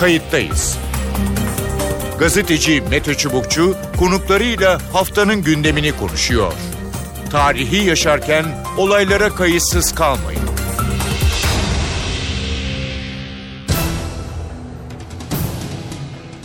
kayıttayız. Gazeteci Mete Çubukçu konuklarıyla haftanın gündemini konuşuyor. Tarihi yaşarken olaylara kayıtsız kalmayın.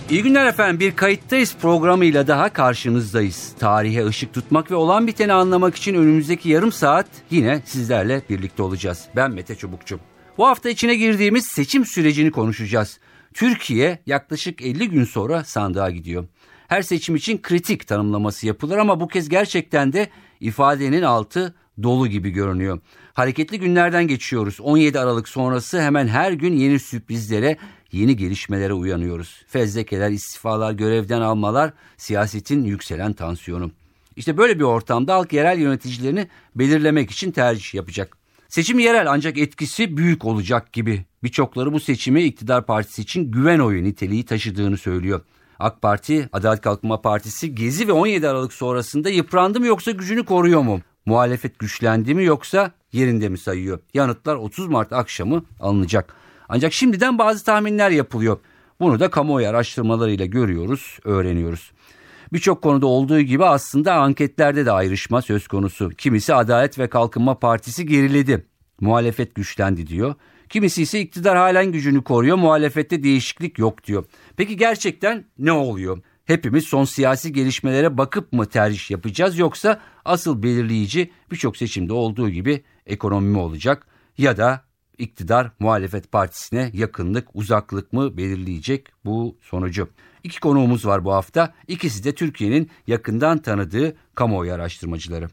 İyi günler efendim. Bir kayıttayız programıyla daha karşınızdayız. Tarihe ışık tutmak ve olan biteni anlamak için önümüzdeki yarım saat yine sizlerle birlikte olacağız. Ben Mete Çubukçu. Bu hafta içine girdiğimiz seçim sürecini konuşacağız. Türkiye yaklaşık 50 gün sonra sandığa gidiyor. Her seçim için kritik tanımlaması yapılır ama bu kez gerçekten de ifadenin altı dolu gibi görünüyor. Hareketli günlerden geçiyoruz. 17 Aralık sonrası hemen her gün yeni sürprizlere, yeni gelişmelere uyanıyoruz. Fezlekeler, istifalar, görevden almalar, siyasetin yükselen tansiyonu. İşte böyle bir ortamda halk yerel yöneticilerini belirlemek için tercih yapacak. Seçim yerel ancak etkisi büyük olacak gibi. Birçokları bu seçimi iktidar partisi için güven oyu niteliği taşıdığını söylüyor. AK Parti, Adalet Kalkınma Partisi Gezi ve 17 Aralık sonrasında yıprandı mı yoksa gücünü koruyor mu? Muhalefet güçlendi mi yoksa yerinde mi sayıyor? Yanıtlar 30 Mart akşamı alınacak. Ancak şimdiden bazı tahminler yapılıyor. Bunu da kamuoyu araştırmalarıyla görüyoruz, öğreniyoruz. Birçok konuda olduğu gibi aslında anketlerde de ayrışma söz konusu. Kimisi Adalet ve Kalkınma Partisi geriledi. Muhalefet güçlendi diyor. Kimisi ise iktidar halen gücünü koruyor, muhalefette değişiklik yok diyor. Peki gerçekten ne oluyor? Hepimiz son siyasi gelişmelere bakıp mı tercih yapacağız yoksa asıl belirleyici birçok seçimde olduğu gibi ekonomi mi olacak ya da iktidar muhalefet partisine yakınlık uzaklık mı belirleyecek bu sonucu. İki konuğumuz var bu hafta. İkisi de Türkiye'nin yakından tanıdığı kamuoyu araştırmacıları.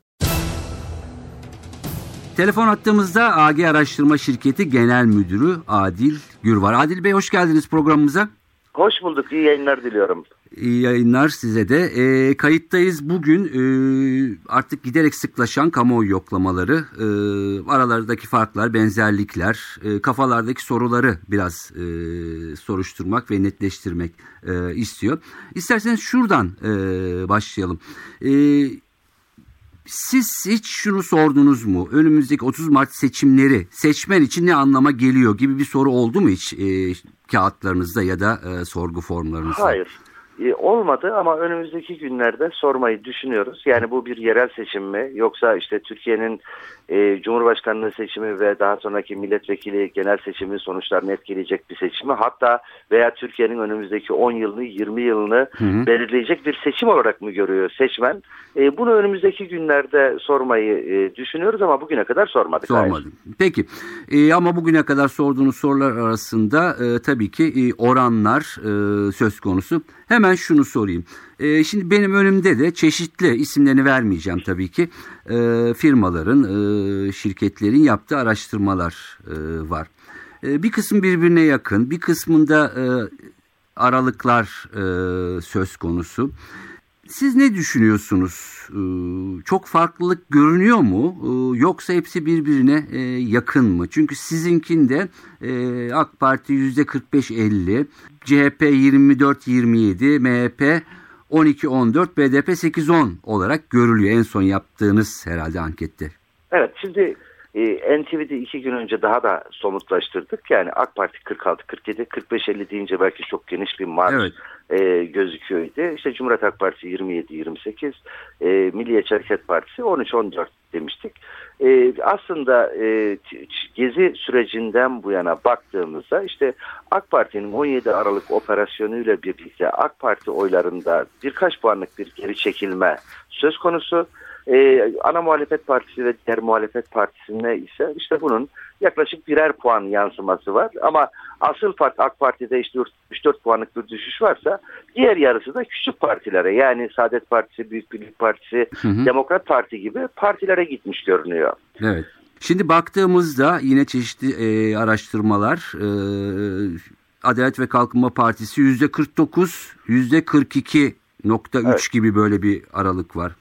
Telefon attığımızda AG Araştırma Şirketi Genel Müdürü Adil Gür var. Adil Bey hoş geldiniz programımıza. Hoş bulduk. İyi yayınlar diliyorum. Yayınlar size de. E, kayıttayız bugün e, artık giderek sıklaşan kamuoyu yoklamaları, e, aralardaki farklar, benzerlikler, e, kafalardaki soruları biraz e, soruşturmak ve netleştirmek e, istiyor. İsterseniz şuradan e, başlayalım. E, siz hiç şunu sordunuz mu? Önümüzdeki 30 Mart seçimleri seçmen için ne anlama geliyor gibi bir soru oldu mu hiç e, kağıtlarınızda ya da e, sorgu formlarınızda? Hayır. E, olmadı ama önümüzdeki günlerde sormayı düşünüyoruz. Yani bu bir yerel seçim mi yoksa işte Türkiye'nin e, Cumhurbaşkanlığı seçimi ve daha sonraki milletvekili genel seçimi sonuçlarını etkileyecek bir seçimi hatta veya Türkiye'nin önümüzdeki 10 yılını 20 yılını hı hı. belirleyecek bir seçim olarak mı görüyor seçmen? E, bunu önümüzdeki günlerde sormayı e, düşünüyoruz ama bugüne kadar sormadık. Sormadım. Hayır. Peki e, ama bugüne kadar sorduğunuz sorular arasında e, tabii ki e, oranlar e, söz konusu. Hemen şunu sorayım. E, şimdi benim önümde de çeşitli isimlerini vermeyeceğim tabii ki e, firmaların, e, şirketlerin yaptığı araştırmalar e, var. E, bir kısım birbirine yakın, bir kısmında e, aralıklar e, söz konusu. Siz ne düşünüyorsunuz? Ee, çok farklılık görünüyor mu? Ee, yoksa hepsi birbirine e, yakın mı? Çünkü sizinkinde e, AK Parti %45-50, CHP 24-27, MHP 12-14, BDP 8-10 olarak görülüyor en son yaptığınız herhalde ankette. Evet şimdi e, NTV'de iki gün önce daha da somutlaştırdık. Yani AK Parti 46, 47, 45, 50 deyince belki çok geniş bir marj evet. e, gözüküyordu. İşte Cumhuriyet Halk Partisi 27, 28, e, Milliyetçi Hareket Partisi 13, 14 demiştik. E, aslında e, gezi sürecinden bu yana baktığımızda işte AK Parti'nin 17 Aralık operasyonuyla birlikte AK Parti oylarında birkaç puanlık bir geri çekilme söz konusu. Ee, ana muhalefet partisi ve diğer muhalefet partisine ise işte bunun yaklaşık birer puan yansıması var. Ama asıl part AK Parti'de işte 3-4 puanlık bir düşüş varsa diğer yarısı da küçük partilere yani Saadet Partisi, Büyük Birlik Partisi, hı hı. Demokrat Parti gibi partilere gitmiş görünüyor. Evet. Şimdi baktığımızda yine çeşitli e, araştırmalar e, Adalet ve Kalkınma Partisi yüzde 49, yüzde 42.3 evet. gibi böyle bir aralık var.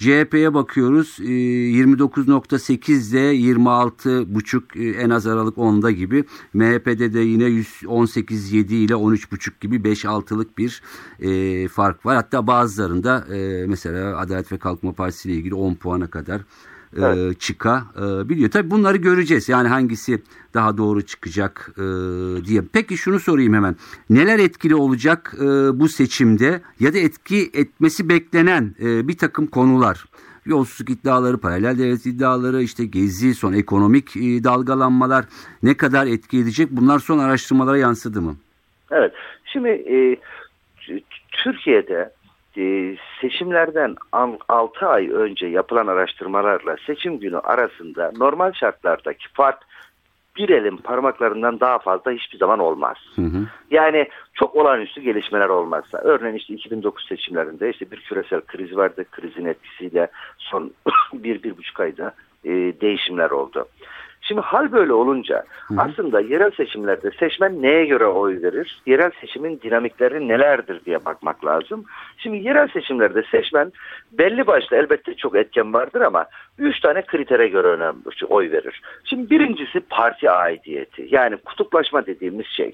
CHP'ye bakıyoruz 29.8 ile 26.5 en az aralık 10'da gibi. MHP'de de yine 18.7 ile 13.5 gibi 5-6'lık bir e, fark var. Hatta bazılarında e, mesela Adalet ve Kalkınma Partisi ile ilgili 10 puana kadar e, evet. çıkabiliyor. Tabii bunları göreceğiz. Yani hangisi daha doğru çıkacak e, diye. Peki şunu sorayım hemen. Neler etkili olacak e, bu seçimde ya da etki etmesi beklenen e, bir takım konular? Yolsuzluk iddiaları, paralel devlet iddiaları, işte gezi, son ekonomik e, dalgalanmalar ne kadar etki edecek? Bunlar son araştırmalara yansıdı mı? Evet. Şimdi e, Türkiye'de e, seçimlerden 6 ay önce yapılan araştırmalarla seçim günü arasında normal şartlardaki fark bir elin parmaklarından daha fazla hiçbir zaman olmaz. Hı hı. Yani çok olağanüstü gelişmeler olmazsa. Örneğin işte 2009 seçimlerinde işte bir küresel kriz vardı. Krizin etkisiyle son bir, bir buçuk ayda e, değişimler oldu. Şimdi hal böyle olunca Hı. aslında yerel seçimlerde seçmen neye göre oy verir? Yerel seçimin dinamikleri nelerdir diye bakmak lazım. Şimdi yerel seçimlerde seçmen belli başlı elbette çok etken vardır ama üç tane kritere göre önemli oy verir. Şimdi birincisi parti aidiyeti yani kutuplaşma dediğimiz şey.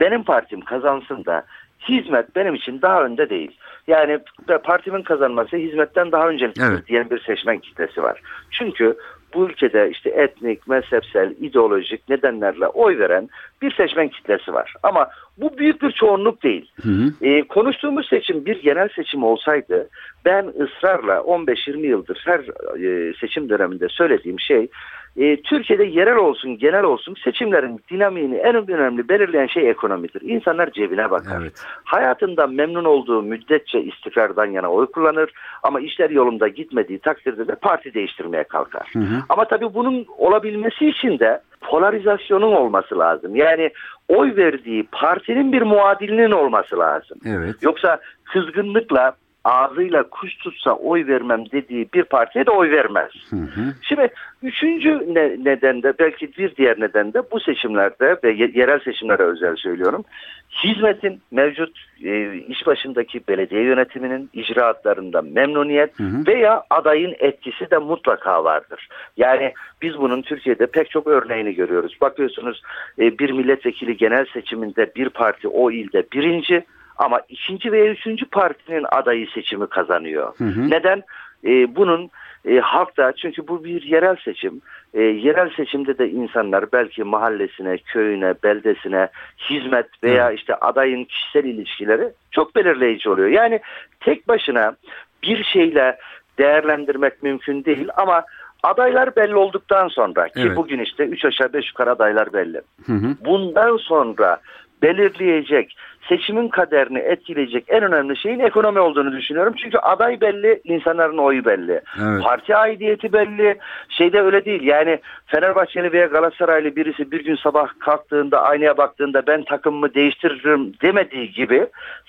Benim partim kazansın da hizmet benim için daha önde değil. Yani partimin kazanması hizmetten daha öncelikli evet. diyen bir seçmen kitlesi var. Çünkü bu ülkede işte etnik, mezhepsel, ideolojik nedenlerle oy veren bir seçmen kitlesi var. Ama bu büyük bir çoğunluk değil. Hı hı. E, konuştuğumuz seçim bir genel seçim olsaydı ben ısrarla 15-20 yıldır her e, seçim döneminde söylediğim şey e, Türkiye'de yerel olsun genel olsun seçimlerin dinamiğini en önemli belirleyen şey ekonomidir. İnsanlar cebine bakar. Evet. Hayatında memnun olduğu müddetçe istikrardan yana oy kullanır ama işler yolunda gitmediği takdirde de parti değiştirmeye kalkar. Hı hı. Ama tabii bunun olabilmesi için de polarizasyonun olması lazım. Yani oy verdiği partinin bir muadilinin olması lazım. Evet. Yoksa kızgınlıkla ağzıyla kuş tutsa oy vermem dediği bir partiye de oy vermez. Hı hı. Şimdi üçüncü ne, neden de belki bir diğer neden de bu seçimlerde ve yerel seçimlere özel söylüyorum. Hizmetin mevcut e, iş başındaki belediye yönetiminin icraatlarında memnuniyet hı hı. veya adayın etkisi de mutlaka vardır. Yani biz bunun Türkiye'de pek çok örneğini görüyoruz. Bakıyorsunuz e, bir milletvekili genel seçiminde bir parti o ilde birinci ama ikinci veya üçüncü partinin adayı seçimi kazanıyor. Hı hı. Neden? E, bunun e, halkta çünkü bu bir yerel seçim. E, yerel seçimde de insanlar belki mahallesine, köyüne, beldesine hizmet veya işte adayın kişisel ilişkileri çok belirleyici oluyor. Yani tek başına bir şeyle değerlendirmek mümkün değil ama adaylar belli olduktan sonra ki evet. bugün işte 3 aşağı 5 yukarı adaylar belli. Hı hı. Bundan sonra belirleyecek seçimin kaderini etkileyecek en önemli şeyin ekonomi olduğunu düşünüyorum. Çünkü aday belli, insanların oyu belli. Evet. Parti aidiyeti belli. Şeyde öyle değil. Yani Fenerbahçeli veya Galatasaraylı birisi bir gün sabah kalktığında aynaya baktığında ben takımımı değiştiririm demediği gibi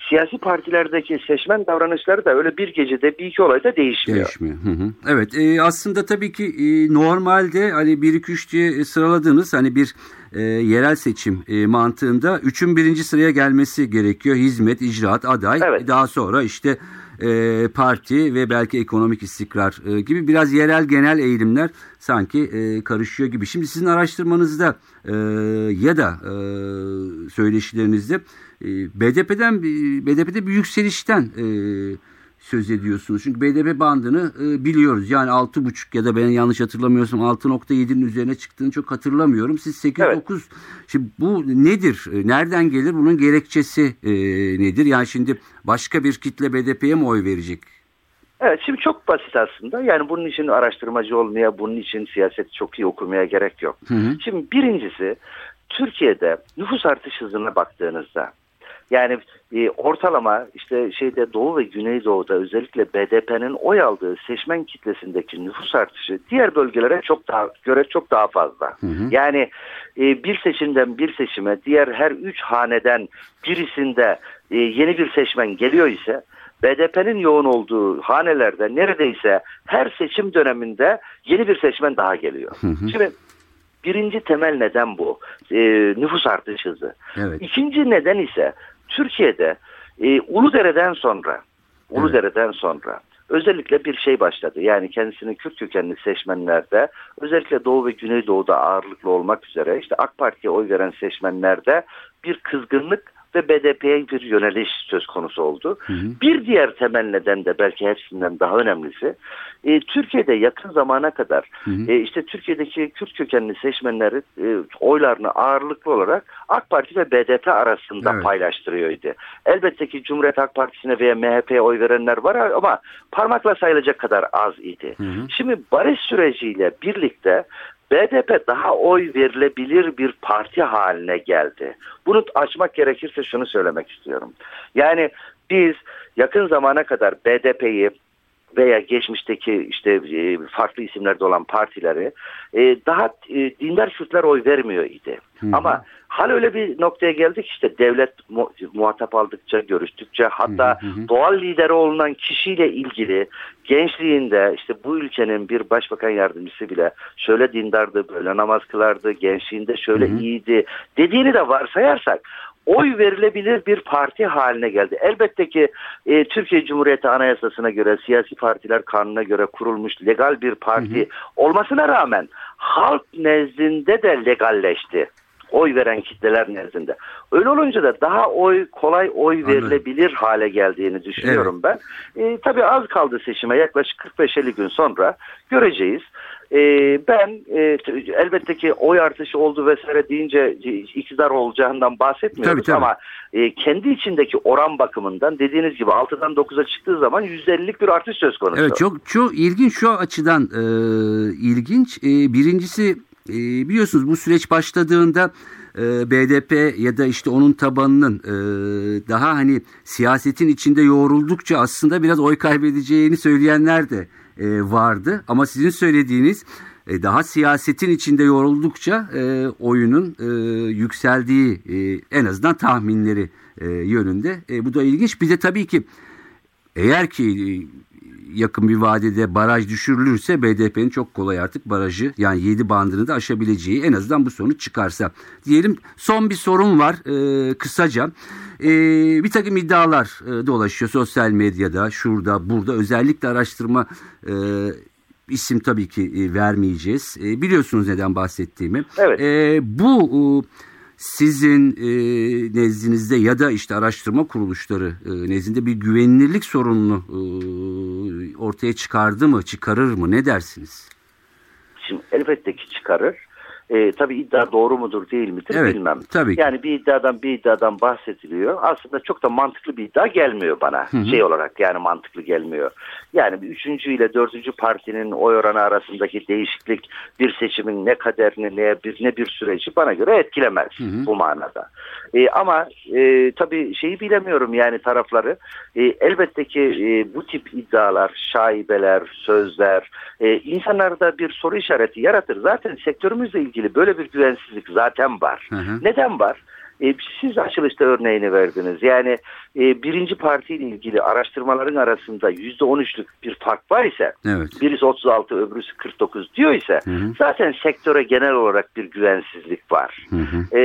siyasi partilerdeki seçmen davranışları da öyle bir gecede bir iki olayda değişmiyor. Değişmiyor. Hı hı. Evet e, aslında tabii ki e, normalde hani 1 2 3 diye sıraladığınız hani bir e, yerel seçim e, mantığında üçün birinci sıraya gelmesi gerekiyor. Hizmet, icraat, aday. Evet. Daha sonra işte e, parti ve belki ekonomik istikrar e, gibi biraz yerel genel eğilimler sanki e, karışıyor gibi. Şimdi sizin araştırmanızda e, ya da e, söyleşilerinizde e, BDP'den BDP'de bir yükselişten e, söz ediyorsunuz. Çünkü BDP bandını e, biliyoruz. Yani 6,5 ya da ben yanlış hatırlamıyorsam 6.7'nin üzerine çıktığını çok hatırlamıyorum. Siz 8-9 evet. şimdi bu nedir? E, nereden gelir? Bunun gerekçesi e, nedir? Yani şimdi başka bir kitle BDP'ye mi oy verecek? Evet şimdi çok basit aslında. Yani bunun için araştırmacı olmaya, bunun için siyaseti çok iyi okumaya gerek yok. Hı hı. Şimdi birincisi Türkiye'de nüfus artış hızına baktığınızda yani e, ortalama işte şeyde Doğu ve Güneydoğu'da özellikle BDP'nin oy aldığı seçmen kitlesindeki nüfus artışı diğer bölgelere çok daha göre çok daha fazla. Hı hı. Yani e, bir seçimden bir seçime diğer her üç haneden birisinde e, yeni bir seçmen geliyor ise BDP'nin yoğun olduğu hanelerde neredeyse her seçim döneminde yeni bir seçmen daha geliyor. Hı hı. Şimdi birinci temel neden bu. E, nüfus artış hızı. Evet. İkinci neden ise Türkiye'de e, Uludere'den sonra Uludere'den sonra özellikle bir şey başladı. Yani kendisini Kürt kökenli seçmenlerde özellikle Doğu ve Güneydoğu'da ağırlıklı olmak üzere işte AK Parti'ye oy veren seçmenlerde bir kızgınlık ve BDP'ye bir yöneliş söz konusu oldu. Hı hı. Bir diğer temel neden de belki hepsinden daha önemlisi e, Türkiye'de yakın zamana kadar hı hı. E, işte Türkiye'deki Kürt kökenli seçmenleri e, oylarını ağırlıklı olarak AK Parti ve BDP arasında evet. paylaştırıyordu. Elbette ki Cumhuriyet Halk Partisi'ne veya MHP'ye oy verenler var ama parmakla sayılacak kadar az idi. Hı hı. Şimdi barış süreciyle birlikte BDP daha oy verilebilir bir parti haline geldi. Bunu açmak gerekirse şunu söylemek istiyorum. Yani biz yakın zamana kadar BDP'yi veya geçmişteki işte e, farklı isimlerde olan partileri e, daha e, dindar Kürtler oy vermiyor idi. Hı hı. Ama hal öyle bir noktaya geldik işte devlet muhatap aldıkça, görüştükçe hatta hı hı. doğal lideri olunan kişiyle ilgili gençliğinde işte bu ülkenin bir başbakan yardımcısı bile şöyle dindardı, böyle namaz kılardı, gençliğinde şöyle hı hı. iyiydi dediğini de varsayarsak oy verilebilir bir parti haline geldi. Elbette ki e, Türkiye Cumhuriyeti Anayasası'na göre, siyasi partiler kanuna göre kurulmuş legal bir parti hı hı. olmasına rağmen halk nezdinde de legalleşti oy veren kitleler nezdinde. Öyle olunca da daha oy kolay oy verilebilir Anladım. hale geldiğini düşünüyorum evet. ben. E, tabii az kaldı seçime yaklaşık 45-50 gün sonra göreceğiz. E, ben e, elbette ki oy artışı oldu vesaire deyince iktidar olacağından bahsetmiyoruz tabii, tabii. ama e, kendi içindeki oran bakımından dediğiniz gibi 6'dan 9'a çıktığı zaman %50'lik bir artış söz konusu. Evet çok çok ilginç şu açıdan e, ilginç. E, birincisi e, biliyorsunuz bu süreç başladığında e, BDP ya da işte onun tabanının e, daha hani siyasetin içinde yoğruldukça aslında biraz oy kaybedeceğini söyleyenler de vardı. Ama sizin söylediğiniz e, daha siyasetin içinde yoruldukça e, oyunun e, yükseldiği e, en azından tahminleri e, yönünde. E, bu da ilginç. Bir de tabii ki eğer ki e, yakın bir vadede baraj düşürülürse BDP'nin çok kolay artık barajı yani 7 bandını da aşabileceği en azından bu sonuç çıkarsa. Diyelim son bir sorun var e, kısaca. E, bir takım iddialar e, dolaşıyor sosyal medyada şurada burada özellikle araştırma e, isim tabii ki e, vermeyeceğiz. E, biliyorsunuz neden bahsettiğimi. Evet. E, bu sizin e, nezdinizde ya da işte araştırma kuruluşları e, nezdinde bir güvenilirlik sorununu e, ortaya çıkardı mı, çıkarır mı? Ne dersiniz? Şimdi elbette ki çıkarır. E, tabii iddia doğru mudur değil midir evet, bilmem. Tabii ki. Yani bir iddiadan bir iddiadan bahsediliyor. Aslında çok da mantıklı bir iddia gelmiyor bana. Hı hı. Şey olarak yani mantıklı gelmiyor. Yani bir üçüncü ile dördüncü partinin oy oranı arasındaki değişiklik bir seçimin ne kaderini ne bir ne bir süreci bana göre etkilemez hı hı. bu manada. E, ama e, tabii şeyi bilemiyorum yani tarafları. E, elbette ki e, bu tip iddialar, şaibeler, sözler e, insanlarda bir soru işareti yaratır. Zaten sektörümüzle ilgili böyle bir güvensizlik zaten var. Hı hı. Neden var? E, siz açılışta örneğini verdiniz. Yani e, birinci partiyle ilgili araştırmaların arasında yüzde on üçlük bir fark var ise evet. birisi 36 öbürüsü 49 diyor ise hı hı. zaten sektöre genel olarak bir güvensizlik var. Hı hı. E,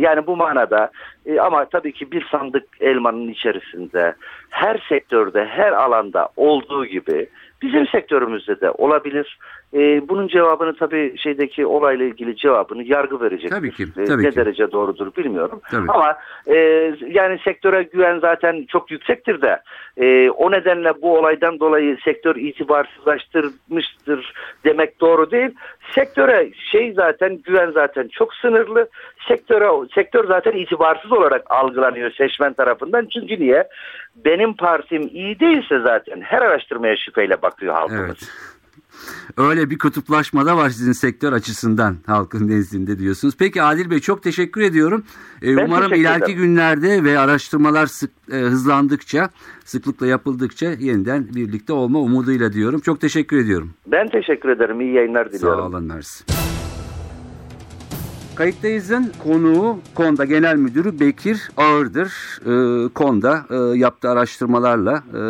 yani bu manada e, ama tabii ki bir sandık elmanın içerisinde her sektörde her alanda olduğu gibi Bizim sektörümüzde de olabilir. E, bunun cevabını tabii şeydeki olayla ilgili cevabını yargı verecek. Tabii ki. Ee, tabii ne ki. derece doğrudur bilmiyorum. Tabii. Ama e, yani sektöre güven zaten çok yüksektir de e, o nedenle bu olaydan dolayı sektör itibarsızlaştırmıştır demek doğru değil. Sektöre şey zaten güven zaten çok sınırlı. Sektöre sektör zaten itibarsız olarak algılanıyor seçmen tarafından. Çünkü niye? Benim partim iyi değilse zaten her araştırmaya şüpheyle bakıyor halkımız. Evet. Öyle bir kutuplaşma da var sizin sektör açısından halkın nezdinde diyorsunuz. Peki Adil Bey çok teşekkür ediyorum. Ee, umarım ileriki ederim. günlerde ve araştırmalar sık, e, hızlandıkça, sıklıkla yapıldıkça yeniden birlikte olma umuduyla diyorum. Çok teşekkür ediyorum. Ben teşekkür ederim. İyi yayınlar diliyorum. Sağ olun Mersi. Kayıttayız'ın konuğu Konda Genel Müdürü Bekir Ağırdır. E, Konda e, yaptığı araştırmalarla e,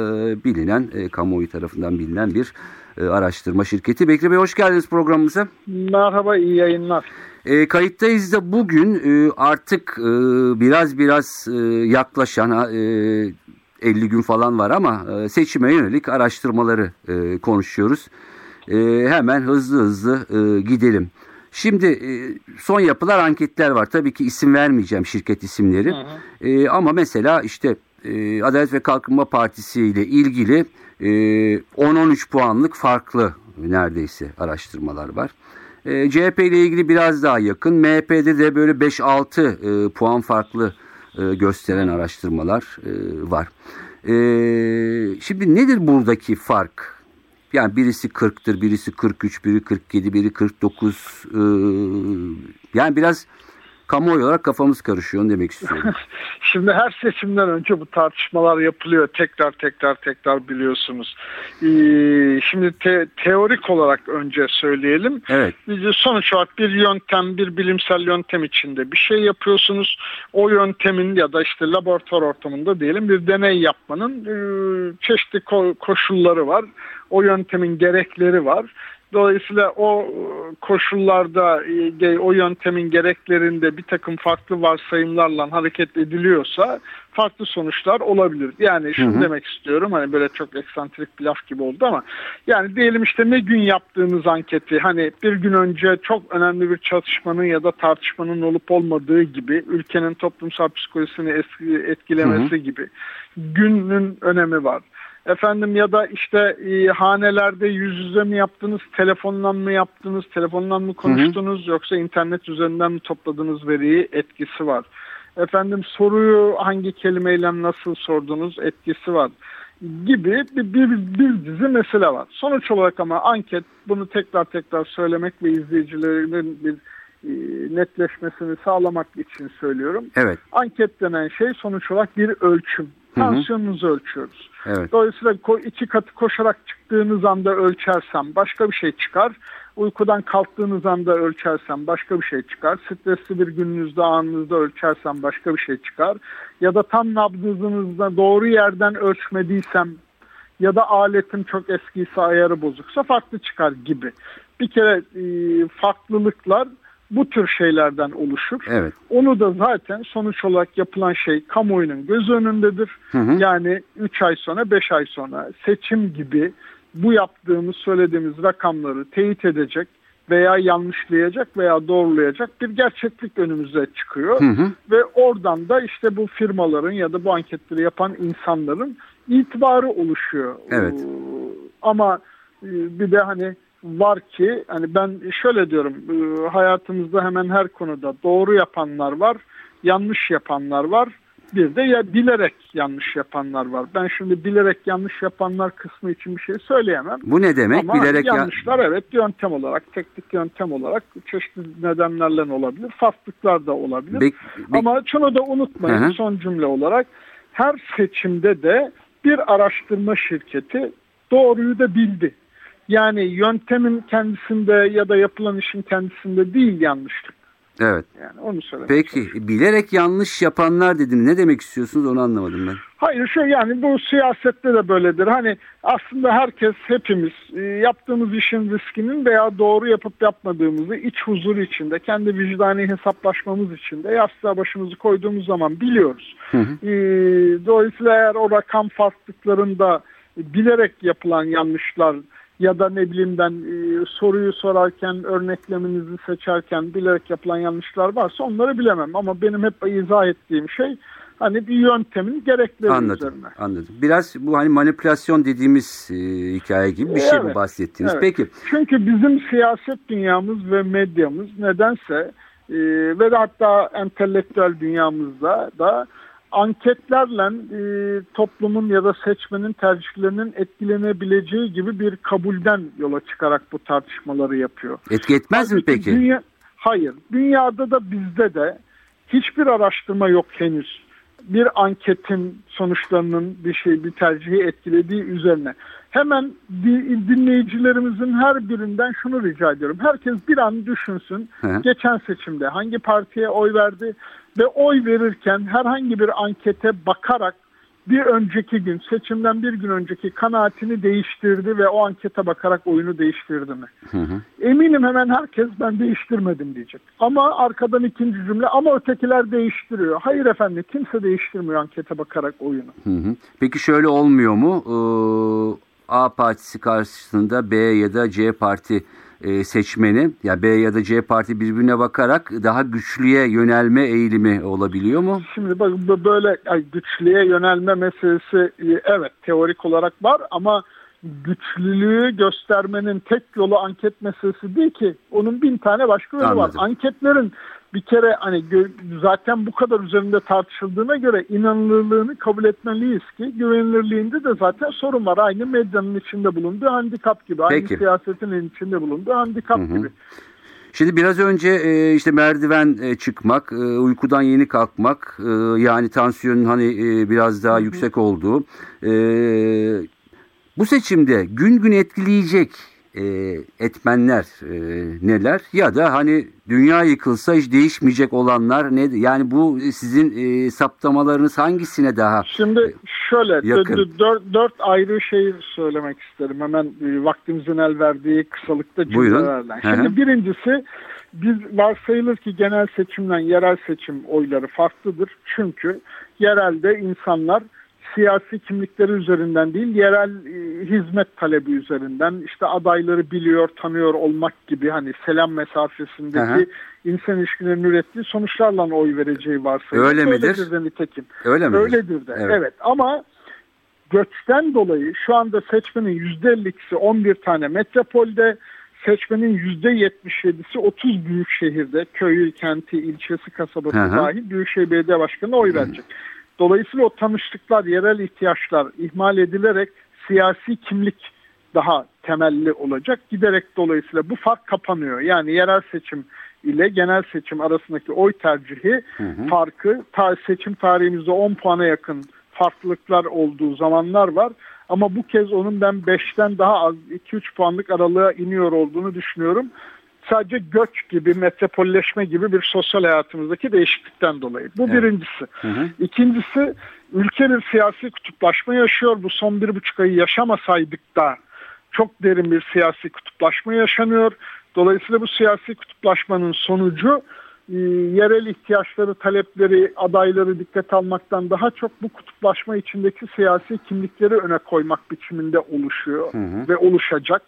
bilinen, e, kamuoyu tarafından bilinen bir araştırma şirketi. Bekir Bey hoş geldiniz programımıza. Merhaba, iyi yayınlar. E, kayıttayız da bugün e, artık e, biraz biraz e, yaklaşan e, 50 gün falan var ama e, seçime yönelik araştırmaları e, konuşuyoruz. E, hemen hızlı hızlı e, gidelim. Şimdi e, son yapılar anketler var. Tabii ki isim vermeyeceğim şirket isimleri. Hı hı. E, ama mesela işte e, Adalet ve Kalkınma Partisi ile ilgili e, 10-13 puanlık farklı neredeyse araştırmalar var. E, CHP ile ilgili biraz daha yakın. MHP'de de böyle 5-6 e, puan farklı e, gösteren araştırmalar e, var. E, şimdi nedir buradaki fark? Yani birisi 40'tır, birisi 43, biri 47, biri 49. E, yani biraz kamuoyu olarak kafamız karışıyor onu demek istiyorum. Şimdi her seçimden önce bu tartışmalar yapılıyor tekrar tekrar tekrar biliyorsunuz. Ee, şimdi te, teorik olarak önce söyleyelim. Evet. Sonuç olarak bir yöntem bir bilimsel yöntem içinde bir şey yapıyorsunuz. O yöntemin ya da işte laboratuvar ortamında diyelim bir deney yapmanın e, çeşitli koşulları var. O yöntemin gerekleri var Dolayısıyla o e, koşullarda e, o yöntemin gereklerinde bir takım farklı varsayımlarla hareket ediliyorsa farklı sonuçlar olabilir. Yani şunu hı hı. demek istiyorum hani böyle çok eksantrik bir laf gibi oldu ama yani diyelim işte ne gün yaptığınız anketi hani bir gün önce çok önemli bir çatışmanın ya da tartışmanın olup olmadığı gibi ülkenin toplumsal psikolojisini etkilemesi hı hı. gibi günün önemi var. Efendim ya da işte e, hanelerde yüz yüze mi yaptınız, telefonla mı yaptınız, telefonla mı konuştunuz hı hı. yoksa internet üzerinden mi topladığınız veriyi etkisi var. Efendim soruyu hangi kelimeyle nasıl sordunuz etkisi var gibi bir, bir, bir dizi mesele var. Sonuç olarak ama anket bunu tekrar tekrar söylemek ve izleyicilerin bir e, netleşmesini sağlamak için söylüyorum. Evet. Anket denen şey sonuç olarak bir ölçüm. Tansiyonunuzu ölçüyoruz. Evet. Dolayısıyla iki katı koşarak çıktığınız anda ölçersem başka bir şey çıkar. Uykudan kalktığınız anda ölçersem başka bir şey çıkar. Stresli bir gününüzde anınızda ölçersem başka bir şey çıkar. Ya da tam nabzınızda doğru yerden ölçmediysem ya da aletim çok eskiyse ayarı bozuksa farklı çıkar gibi. Bir kere e, farklılıklar bu tür şeylerden oluşur. Evet. Onu da zaten sonuç olarak yapılan şey kamuoyunun göz önündedir. Hı hı. Yani 3 ay sonra 5 ay sonra seçim gibi bu yaptığımız söylediğimiz rakamları teyit edecek veya yanlışlayacak veya doğrulayacak bir gerçeklik önümüze çıkıyor. Hı hı. Ve oradan da işte bu firmaların ya da bu anketleri yapan insanların itibarı oluşuyor. Evet. Ama e, bir de hani var ki hani ben şöyle diyorum e, hayatımızda hemen her konuda doğru yapanlar var, yanlış yapanlar var. Bir de ya bilerek yanlış yapanlar var. Ben şimdi bilerek yanlış yapanlar kısmı için bir şey söyleyemem. Bu ne demek? Ama bilerek yanlışlar evet yöntem olarak, teknik yöntem olarak çeşitli nedenlerle olabilir. Farklılıklar da olabilir. Be, be, Ama şunu da unutmayın hı. son cümle olarak her seçimde de bir araştırma şirketi doğruyu da bildi. Yani yöntemin kendisinde ya da yapılan işin kendisinde değil yanlışlık. Evet. Yani onu söylemek Peki bilerek yanlış yapanlar dedim. Ne demek istiyorsunuz onu anlamadım ben. Hayır şey yani bu siyasette de böyledir. Hani aslında herkes hepimiz e, yaptığımız işin riskinin veya doğru yapıp yapmadığımızı iç huzur içinde kendi vicdani hesaplaşmamız için de yastığa başımızı koyduğumuz zaman biliyoruz. Hı hı. E, dolayısıyla eğer o rakam farklılıklarında bilerek yapılan yanlışlar ya da ne bileyim ben e, soruyu sorarken örnekleminizi seçerken bilerek yapılan yanlışlar varsa onları bilemem ama benim hep izah ettiğim şey hani bir yöntemin gerekleri anladım, üzerine. Anladım. Biraz bu hani manipülasyon dediğimiz e, hikaye gibi bir şey evet, mi bahsettiniz? Evet. Peki. Çünkü bizim siyaset dünyamız ve medyamız nedense e, ve hatta entelektüel dünyamızda da anketlerle e, toplumun ya da seçmenin tercihlerinin etkilenebileceği gibi bir kabulden yola çıkarak bu tartışmaları yapıyor. Etki etmez mi peki? Dünya, hayır. Dünyada da bizde de hiçbir araştırma yok henüz. Bir anketin sonuçlarının bir şey bir tercihi etkilediği üzerine. Hemen dinleyicilerimizin her birinden şunu rica ediyorum. Herkes bir an düşünsün. Hı. Geçen seçimde hangi partiye oy verdi ve oy verirken herhangi bir ankete bakarak bir önceki gün seçimden bir gün önceki kanaatini değiştirdi ve o ankete bakarak oyunu değiştirdi mi? Hı hı. Eminim hemen herkes ben değiştirmedim diyecek. Ama arkadan ikinci cümle ama ötekiler değiştiriyor. Hayır efendim kimse değiştirmiyor ankete bakarak oyunu. Hı hı. Peki şöyle olmuyor mu? Ee, A partisi karşısında B ya da C parti e, seçmeni ya B ya da C parti birbirine bakarak daha güçlüye yönelme eğilimi olabiliyor mu? Şimdi bak böyle güçlüye yönelme meselesi e, evet teorik olarak var ama güçlülüğü göstermenin tek yolu anket meselesi değil ki. Onun bin tane başka yolu var. Anketlerin bir kere hani zaten bu kadar üzerinde tartışıldığına göre inanılırlığını kabul etmeliyiz ki güvenilirliğinde de zaten sorun var. Aynı medyanın içinde bulunduğu handikap gibi. Peki. Aynı siyasetin içinde bulunduğu handikap hı hı. gibi. Şimdi biraz önce e, işte merdiven e, çıkmak, e, uykudan yeni kalkmak, yani tansiyonun hani biraz daha yüksek olduğu, bu seçimde gün gün etkileyecek e, etmenler e, neler ya da hani dünya yıkılsa hiç değişmeyecek olanlar ne yani bu sizin e, saptamalarınız hangisine daha Şimdi şöyle yakın? Dört, dört ayrı şey söylemek isterim hemen e, vaktimizin el verdiği kısalıkta cümlelerle. Şimdi Hı-hı. birincisi biz varsayılır ki genel seçimden yerel seçim oyları farklıdır. Çünkü yerelde insanlar siyasi kimlikleri üzerinden değil, yerel e, hizmet talebi üzerinden işte adayları biliyor, tanıyor olmak gibi hani selam mesafesindeki Aha. insan ilişkilerinin ürettiği sonuçlarla oy vereceği varsa. Öyle midir? Öyledir de nitekim. Öyle midir? Öyledir de. Evet. evet. Ama göçten dolayı şu anda seçmenin %52'si 11 tane metropolde, seçmenin %77'si 30 büyük şehirde, köyü, kenti, ilçesi, kasabası Aha. dahil Büyükşehir Belediye Başkanı'na oy verecek. Dolayısıyla o tanıştıklar, yerel ihtiyaçlar ihmal edilerek siyasi kimlik daha temelli olacak. Giderek dolayısıyla bu fark kapanıyor. Yani yerel seçim ile genel seçim arasındaki oy tercihi hı hı. farkı ta seçim tarihimizde 10 puana yakın farklılıklar olduğu zamanlar var. Ama bu kez onun ben 5'ten daha az 2-3 puanlık aralığa iniyor olduğunu düşünüyorum sadece göç gibi, metropolleşme gibi bir sosyal hayatımızdaki değişiklikten dolayı. Bu evet. birincisi. Hı hı. İkincisi ülke bir siyasi kutuplaşma yaşıyor. Bu son bir buçuk ayı yaşamasaydık da çok derin bir siyasi kutuplaşma yaşanıyor. Dolayısıyla bu siyasi kutuplaşmanın sonucu e, yerel ihtiyaçları, talepleri, adayları dikkat almaktan daha çok bu kutuplaşma içindeki siyasi kimlikleri öne koymak biçiminde oluşuyor hı hı. ve oluşacak.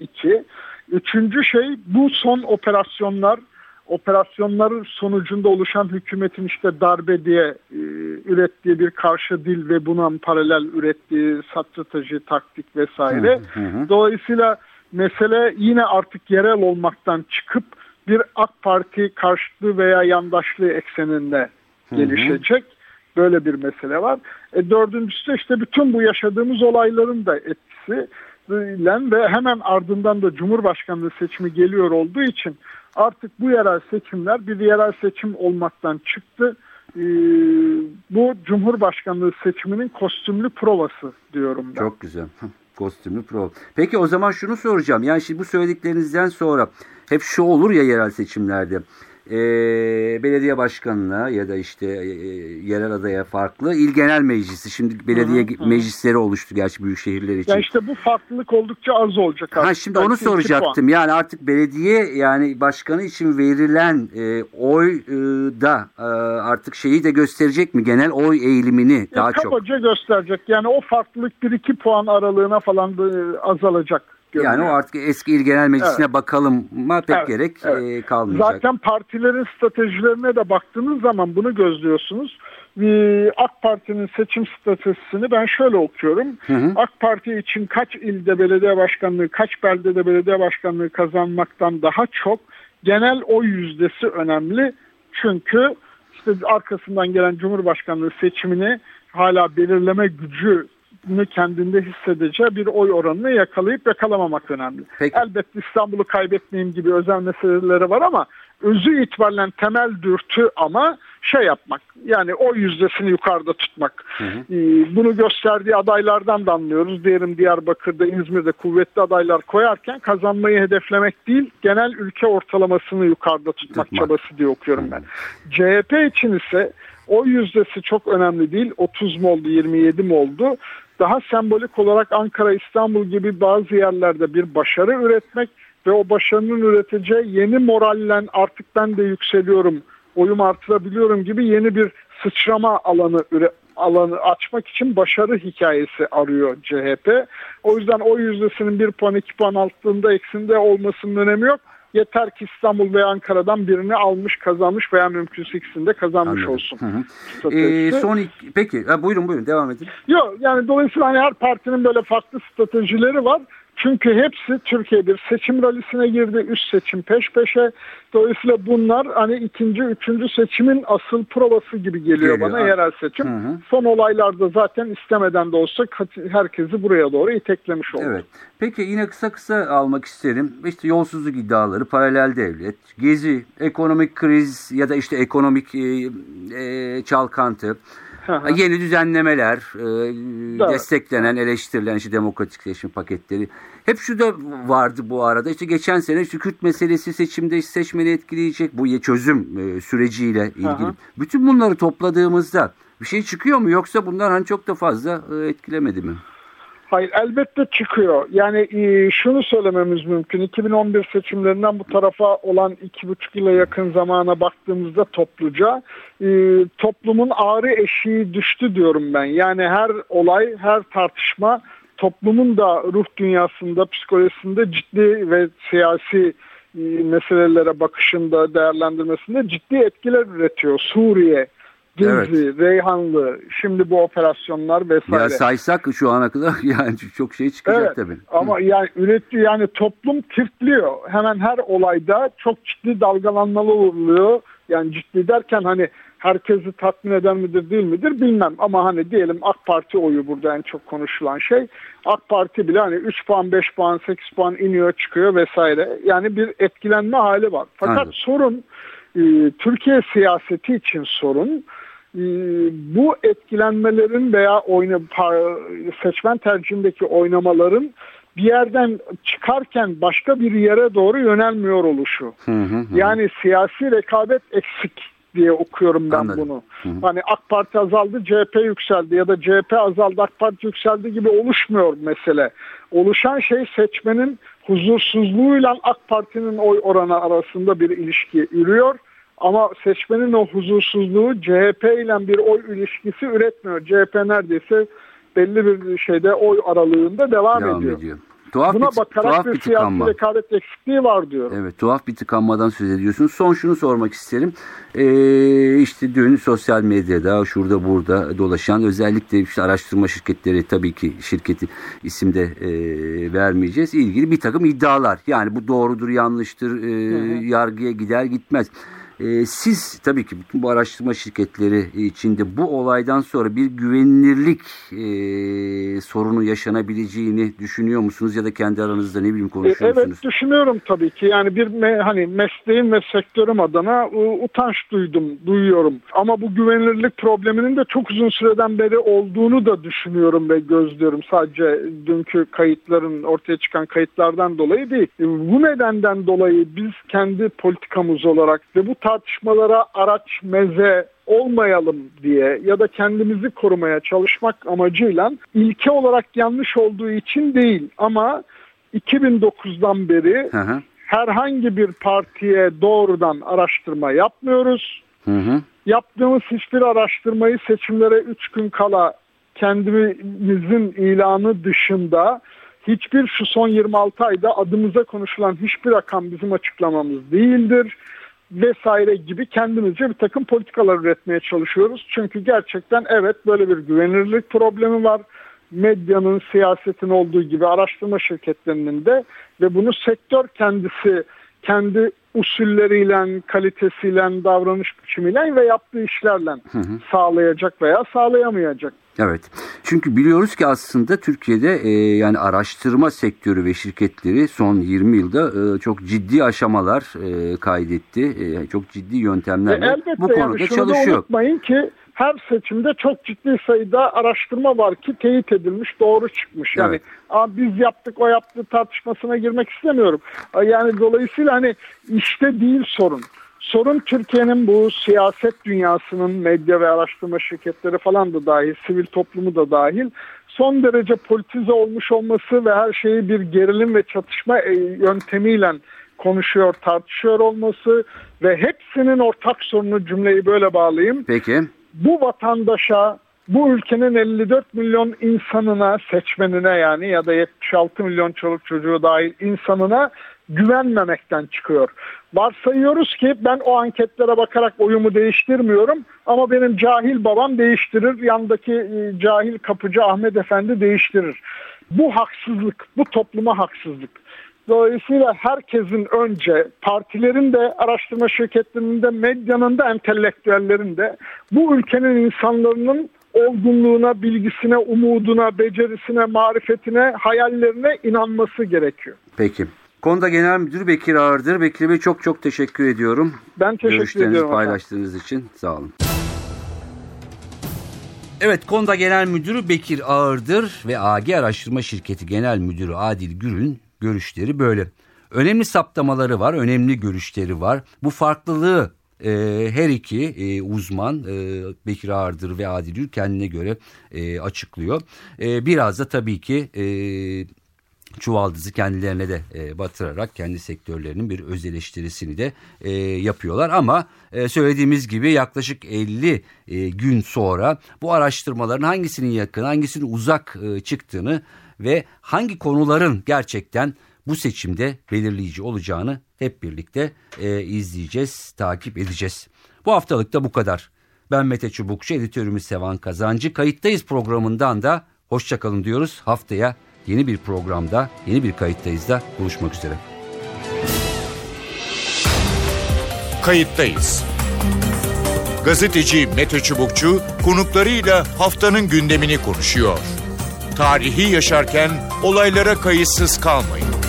İki. Üçüncü şey bu son operasyonlar operasyonların sonucunda oluşan hükümetin işte darbe diye e, ürettiği bir karşı dil ve buna paralel ürettiği strateji, taktik vesaire. Hı hı. Dolayısıyla mesele yine artık yerel olmaktan çıkıp bir AK Parti karşıtlığı veya yandaşlığı ekseninde gelişecek. Böyle bir mesele var. E, dördüncüsü de işte bütün bu yaşadığımız olayların da etkisi ve hemen ardından da Cumhurbaşkanlığı seçimi geliyor olduğu için artık bu yerel seçimler bir yerel seçim olmaktan çıktı. Ee, bu Cumhurbaşkanlığı seçiminin kostümlü provası diyorum ben. Çok güzel. Kostümlü prova. Peki o zaman şunu soracağım. Yani şimdi bu söylediklerinizden sonra hep şu olur ya yerel seçimlerde e, belediye başkanına ya da işte e, yerel adaya farklı il genel meclisi. Şimdi belediye hı hı. meclisleri oluştu gerçi büyük şehirler için. Ya işte bu farklılık oldukça az olacak. Artık. Ha şimdi Belki onu soracaktım. Yani artık belediye yani başkanı için verilen e, oy e, da e, artık şeyi de gösterecek mi? Genel oy eğilimini e, daha çok. Kabaca gösterecek. Yani o farklılık 1-2 puan aralığına falan e, azalacak görünüyor. Yani o artık eski il genel meclisine evet. bakalım mı pek evet, gerek evet. E, kalmayacak. Zaten partilerin stratejilerine de baktığınız zaman bunu gözlüyorsunuz. Ee, AK Parti'nin seçim stratejisini ben şöyle okuyorum. Hı hı. AK Parti için kaç ilde belediye başkanlığı, kaç beldede belediye başkanlığı kazanmaktan daha çok genel oy yüzdesi önemli. Çünkü işte arkasından gelen Cumhurbaşkanlığı seçimini hala belirleme gücü kendinde hissedeceği bir oy oranını yakalayıp yakalamamak önemli. Peki. Elbette İstanbul'u kaybetmeyeyim gibi özel meseleleri var ama özü itibaren temel dürtü ama şey yapmak yani o yüzdesini yukarıda tutmak. Hı hı. Ee, bunu gösterdiği adaylardan da anlıyoruz. Diyelim Diyarbakır'da, İzmir'de kuvvetli adaylar koyarken kazanmayı hedeflemek değil genel ülke ortalamasını yukarıda tutmak, tutmak. çabası diye okuyorum ben. CHP için ise o yüzdesi çok önemli değil. 30 mu oldu 27 mi oldu? Daha sembolik olarak Ankara, İstanbul gibi bazı yerlerde bir başarı üretmek ve o başarının üreteceği yeni morallen artık ben de yükseliyorum, oyum artırabiliyorum gibi yeni bir sıçrama alanı alanı açmak için başarı hikayesi arıyor CHP. O yüzden o yüzdesinin bir puan iki puan altında eksinde olmasının önemi yok. Yeter ki İstanbul ve Ankara'dan birini almış kazanmış veya mümkünse ikisini de kazanmış Anladım. olsun. Hı hı. Ee, son iki, peki ha, buyurun buyurun devam edin. Yok yani dolayısıyla hani her partinin böyle farklı stratejileri var. Çünkü hepsi Türkiye bir seçim rallisine girdi. Üst seçim peş peşe. Dolayısıyla bunlar hani ikinci, üçüncü seçimin asıl provası gibi geliyor, Geliyor, bana yerel seçim. Hı hı. Son olaylarda zaten istemeden de olsa herkesi buraya doğru iteklemiş oldu. Evet. Peki yine kısa kısa almak isterim. İşte yolsuzluk iddiaları, paralel devlet, gezi, ekonomik kriz ya da işte ekonomik e, e, çalkantı. Hı hı. Yeni düzenlemeler, e, desteklenen, eleştirilen işte demokratikleşme paketleri. Hep şu da vardı bu arada. İşte geçen sene işte Kürt meselesi seçimde seçmeni etkileyecek bu çözüm e, süreciyle ilgili. Aha. Bütün bunları topladığımızda bir şey çıkıyor mu yoksa bunlar hani çok da fazla e, etkilemedi mi? Hayır elbette çıkıyor. Yani e, şunu söylememiz mümkün. 2011 seçimlerinden bu tarafa olan iki buçuk yıla yakın zamana baktığımızda topluca e, toplumun ağrı eşiği düştü diyorum ben. Yani her olay, her tartışma toplumun da ruh dünyasında, psikolojisinde ciddi ve siyasi e, meselelere bakışında, değerlendirmesinde ciddi etkiler üretiyor. Suriye, Gezi, Reyhanlı, şimdi bu operasyonlar vesaire. Ya saysak şu ana kadar yani çok şey çıkacak Evet tabii. ama yani üretti yani toplum tirtliyor. Hemen her olayda çok ciddi dalgalanmalı oluyor. Yani ciddi derken hani herkesi tatmin eden midir değil midir bilmem. Ama hani diyelim AK Parti oyu burada en çok konuşulan şey. AK Parti bile hani 3 puan 5 puan 8 puan iniyor çıkıyor vesaire. Yani bir etkilenme hali var. Fakat Anladım. sorun e, Türkiye siyaseti için sorun bu etkilenmelerin veya oyna, seçmen tercihindeki oynamaların bir yerden çıkarken başka bir yere doğru yönelmiyor oluşu. Hı hı hı. Yani siyasi rekabet eksik diye okuyorum ben Anladım. bunu. Hı hı. Hani AK Parti azaldı, CHP yükseldi ya da CHP azaldı, AK Parti yükseldi gibi oluşmuyor mesele. Oluşan şey seçmenin huzursuzluğuyla AK Parti'nin oy oranı arasında bir ilişki yürüyor. Ama seçmenin o huzursuzluğu CHP ile bir oy ilişkisi üretmiyor. CHP neredeyse belli bir şeyde oy aralığında devam, Devam ediyor. ediyor. Tuhaf Buna bir, bakarak tuhaf bir bir siyasi tıkanma. rekabet eksikliği var diyorum. Evet tuhaf bir tıkanmadan söz ediyorsunuz. Son şunu sormak isterim. Ee, işte dün sosyal medyada şurada burada dolaşan özellikle işte araştırma şirketleri tabii ki şirketi isimde e, vermeyeceğiz. ilgili bir takım iddialar. Yani bu doğrudur yanlıştır e, yargıya gider gitmez. E, siz tabii ki bütün bu araştırma şirketleri içinde bu olaydan sonra bir güvenilirlik e, sorunu yaşanabileceğini düşünüyor musunuz ya da kendi aranızda ne bileyim E, konuşuyor musunuz? Evet düşünüyorum tabii ki yani bir me- hani mesleğim ve sektörüm adına u- utanç duydum, duyuyorum. Ama bu güvenilirlik probleminin de çok uzun süreden beri olduğunu da düşünüyorum ve gözlüyorum. Sadece dünkü kayıtların ortaya çıkan kayıtlardan dolayı değil. E, Bu nedenden dolayı biz kendi politikamız olarak ve bu tartışmalara araç meze olmayalım diye ya da kendimizi korumaya çalışmak amacıyla ilke olarak yanlış olduğu için değil ama 2009'dan beri Hı hı. herhangi bir partiye doğrudan araştırma yapmıyoruz. Hı hı. Yaptığımız hiçbir araştırmayı seçimlere 3 gün kala kendimizin ilanı dışında hiçbir şu son 26 ayda adımıza konuşulan hiçbir rakam bizim açıklamamız değildir vesaire gibi kendimizce bir takım politikalar üretmeye çalışıyoruz. Çünkü gerçekten evet böyle bir güvenilirlik problemi var. Medyanın, siyasetin olduğu gibi araştırma şirketlerinin de ve bunu sektör kendisi kendi usulleriyle, kalitesiyle, davranış biçimiyle ve yaptığı işlerle sağlayacak veya sağlayamayacak. Evet. Çünkü biliyoruz ki aslında Türkiye'de e, yani araştırma sektörü ve şirketleri son 20 yılda e, çok ciddi aşamalar e, kaydetti. E, çok ciddi E, yöntemlerle elbette bu konuda yani çalışıyor. unutmayın ki her seçimde çok ciddi sayıda araştırma var ki teyit edilmiş, doğru çıkmış. Yani Evet. "Aa, biz yaptık, o yaptı tartışmasına girmek istemiyorum. Yani dolayısıyla hani işte değil sorun. Sorun Türkiye'nin bu siyaset dünyasının medya ve araştırma şirketleri falan da dahil, sivil toplumu da dahil son derece politize olmuş olması ve her şeyi bir gerilim ve çatışma e, yöntemiyle konuşuyor, tartışıyor olması ve hepsinin ortak sorunu cümleyi böyle bağlayayım. Peki. Bu vatandaşa bu ülkenin 54 milyon insanına, seçmenine yani ya da 76 milyon çoluk çocuğu dahil insanına güvenmemekten çıkıyor. Varsayıyoruz ki ben o anketlere bakarak oyumu değiştirmiyorum ama benim cahil babam değiştirir, yandaki e, cahil kapıcı Ahmet Efendi değiştirir. Bu haksızlık, bu topluma haksızlık. Dolayısıyla herkesin önce partilerin de araştırma şirketlerinin de medyanın da entelektüellerin de bu ülkenin insanların olgunluğuna, bilgisine, umuduna, becerisine, marifetine, hayallerine inanması gerekiyor. Peki. Konuda Genel Müdür Bekir Ağırdır. Bekir Bey çok çok teşekkür ediyorum. Ben teşekkür Görüşlerinizi ediyorum. paylaştığınız efendim. için sağ olun. Evet Konda Genel Müdürü Bekir Ağırdır ve AG Araştırma Şirketi Genel Müdürü Adil Gür'ün görüşleri böyle. Önemli saptamaları var, önemli görüşleri var. Bu farklılığı e, her iki e, uzman e, Bekir Ağırdır ve Adil Gür kendine göre e, açıklıyor. E, biraz da tabii ki... E, çuvaldızı kendilerine de e, batırarak kendi sektörlerinin bir öz eleştirisini de e, yapıyorlar. Ama e, söylediğimiz gibi yaklaşık 50 e, gün sonra bu araştırmaların hangisinin yakın hangisinin uzak e, çıktığını ve hangi konuların gerçekten bu seçimde belirleyici olacağını hep birlikte e, izleyeceğiz, takip edeceğiz. Bu haftalık da bu kadar. Ben Mete Çubukçu, editörümüz Sevan Kazancı. Kayıttayız programından da hoşçakalın diyoruz. Haftaya yeni bir programda, yeni bir kayıttayız da buluşmak üzere. Kayıttayız. Gazeteci Mete Çubukçu konuklarıyla haftanın gündemini konuşuyor. Tarihi yaşarken olaylara kayıtsız kalmayın.